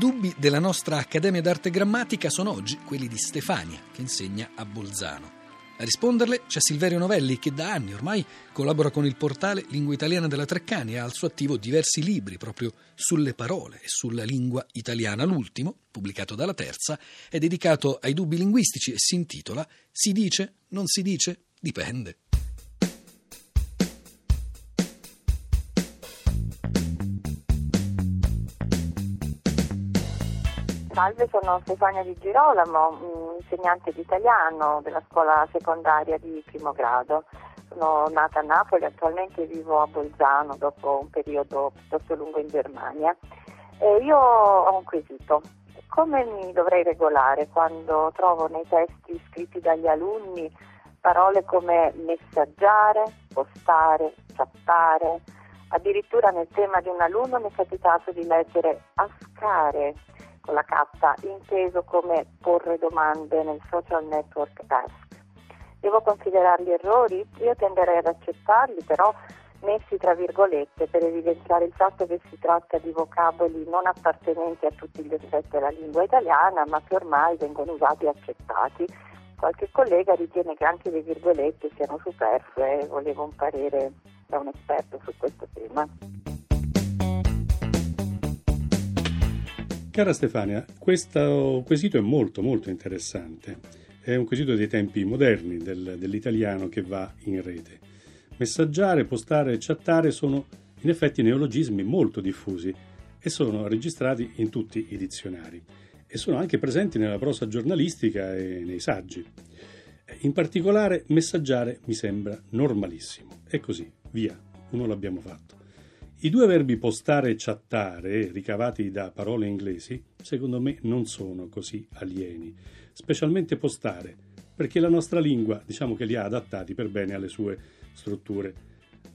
dubbi della nostra Accademia d'Arte Grammatica sono oggi quelli di Stefania, che insegna a Bolzano. A risponderle c'è Silverio Novelli, che da anni ormai collabora con il portale Lingua Italiana della Treccani e ha al suo attivo diversi libri proprio sulle parole e sulla lingua italiana. L'ultimo, pubblicato dalla Terza, è dedicato ai dubbi linguistici e si intitola Si dice? Non si dice? Dipende. Salve, sono Stefania Di Girolamo, insegnante di italiano della scuola secondaria di primo grado. Sono nata a Napoli, attualmente vivo a Bolzano dopo un periodo piuttosto lungo in Germania. E io ho un quesito. Come mi dovrei regolare quando trovo nei testi scritti dagli alunni parole come messaggiare, postare, chattare? Addirittura nel tema di un alunno mi è capitato di leggere ascare con la K, inteso come porre domande nel social network Ask. Devo considerarli errori? Io tenderei ad accettarli, però messi tra virgolette per evidenziare il fatto che si tratta di vocaboli non appartenenti a tutti gli aspetti della lingua italiana, ma che ormai vengono usati e accettati. Qualche collega ritiene che anche le virgolette siano superflue volevo un parere da un esperto su questo tema. Cara Stefania, questo quesito è molto molto interessante. È un quesito dei tempi moderni del, dell'italiano che va in rete. Messaggiare, postare e chattare sono in effetti neologismi molto diffusi e sono registrati in tutti i dizionari e sono anche presenti nella prosa giornalistica e nei saggi. In particolare messaggiare mi sembra normalissimo. È così, via, uno l'abbiamo fatto. I due verbi postare e chattare, ricavati da parole inglesi, secondo me non sono così alieni, specialmente postare, perché la nostra lingua diciamo che li ha adattati per bene alle sue strutture.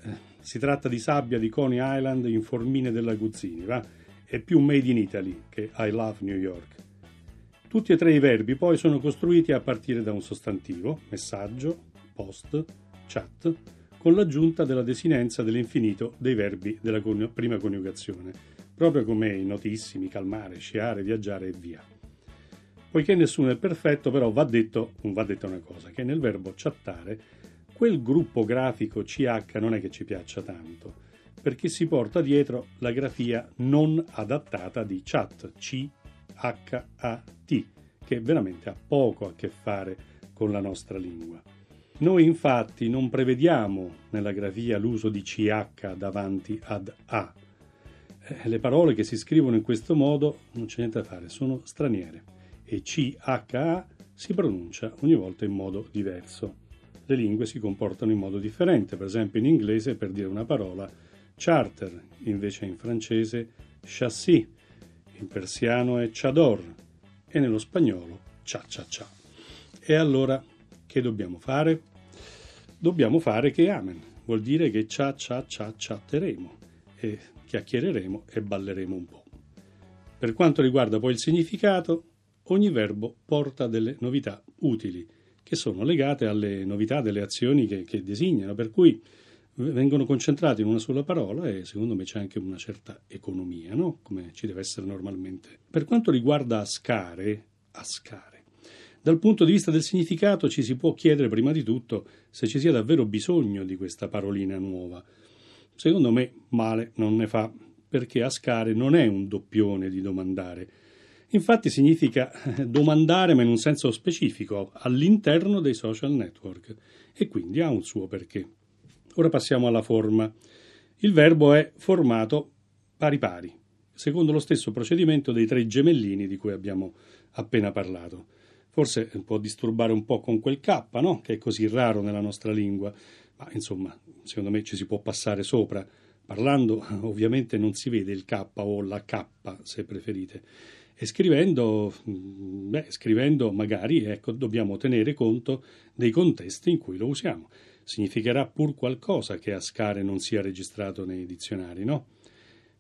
Eh, si tratta di sabbia di Coney Island in formine della Guzzini, va? È più made in Italy che I love New York. Tutti e tre i verbi poi sono costruiti a partire da un sostantivo, messaggio, post, chat, con l'aggiunta della desinenza dell'infinito dei verbi della prima coniugazione, proprio come i notissimi calmare, sciare, viaggiare e via. Poiché nessuno è perfetto, però va detto, va detta una cosa, che nel verbo chattare quel gruppo grafico CH non è che ci piaccia tanto, perché si porta dietro la grafia non adattata di chat, C-H-A-T, che veramente ha poco a che fare con la nostra lingua. Noi infatti non prevediamo nella grafia l'uso di CH davanti ad A. Eh, le parole che si scrivono in questo modo non c'è niente da fare, sono straniere e CHA si pronuncia ogni volta in modo diverso. Le lingue si comportano in modo differente, per esempio in inglese per dire una parola charter, invece in francese chassis, in persiano è chador e nello spagnolo cha cha cha. E allora che dobbiamo fare? Dobbiamo fare che amen, vuol dire che cia cia cia chatteremo e chiacchiereremo e balleremo un po'. Per quanto riguarda poi il significato, ogni verbo porta delle novità utili, che sono legate alle novità delle azioni che, che designano, per cui vengono concentrati in una sola parola e secondo me c'è anche una certa economia, no? come ci deve essere normalmente. Per quanto riguarda ascare, ascare dal punto di vista del significato ci si può chiedere prima di tutto se ci sia davvero bisogno di questa parolina nuova. Secondo me male non ne fa, perché ascare non è un doppione di domandare. Infatti significa domandare ma in un senso specifico, all'interno dei social network, e quindi ha un suo perché. Ora passiamo alla forma. Il verbo è formato pari pari, secondo lo stesso procedimento dei tre gemellini di cui abbiamo appena parlato. Forse può disturbare un po' con quel K, no? che è così raro nella nostra lingua, ma insomma, secondo me ci si può passare sopra. Parlando ovviamente non si vede il K o la K, se preferite. E scrivendo, mm, beh, scrivendo magari ecco, dobbiamo tenere conto dei contesti in cui lo usiamo. Significherà pur qualcosa che Ascare non sia registrato nei dizionari, no?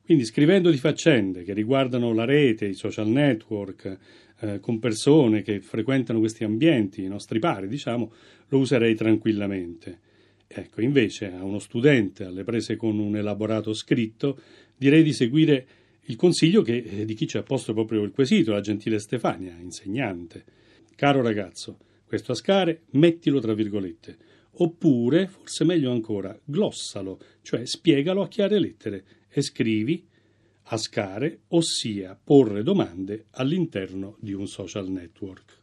Quindi scrivendo di faccende che riguardano la rete, i social network, eh, con persone che frequentano questi ambienti, i nostri pari, diciamo, lo userei tranquillamente. Ecco, invece a uno studente alle prese con un elaborato scritto, direi di seguire Il consiglio che, eh, di chi ci ha posto proprio il quesito, la gentile Stefania, insegnante. Caro ragazzo, questo ascare mettilo tra virgolette. Oppure, forse meglio ancora, glossalo, cioè spiegalo a chiare lettere e scrivi ascare, ossia porre domande all'interno di un social network.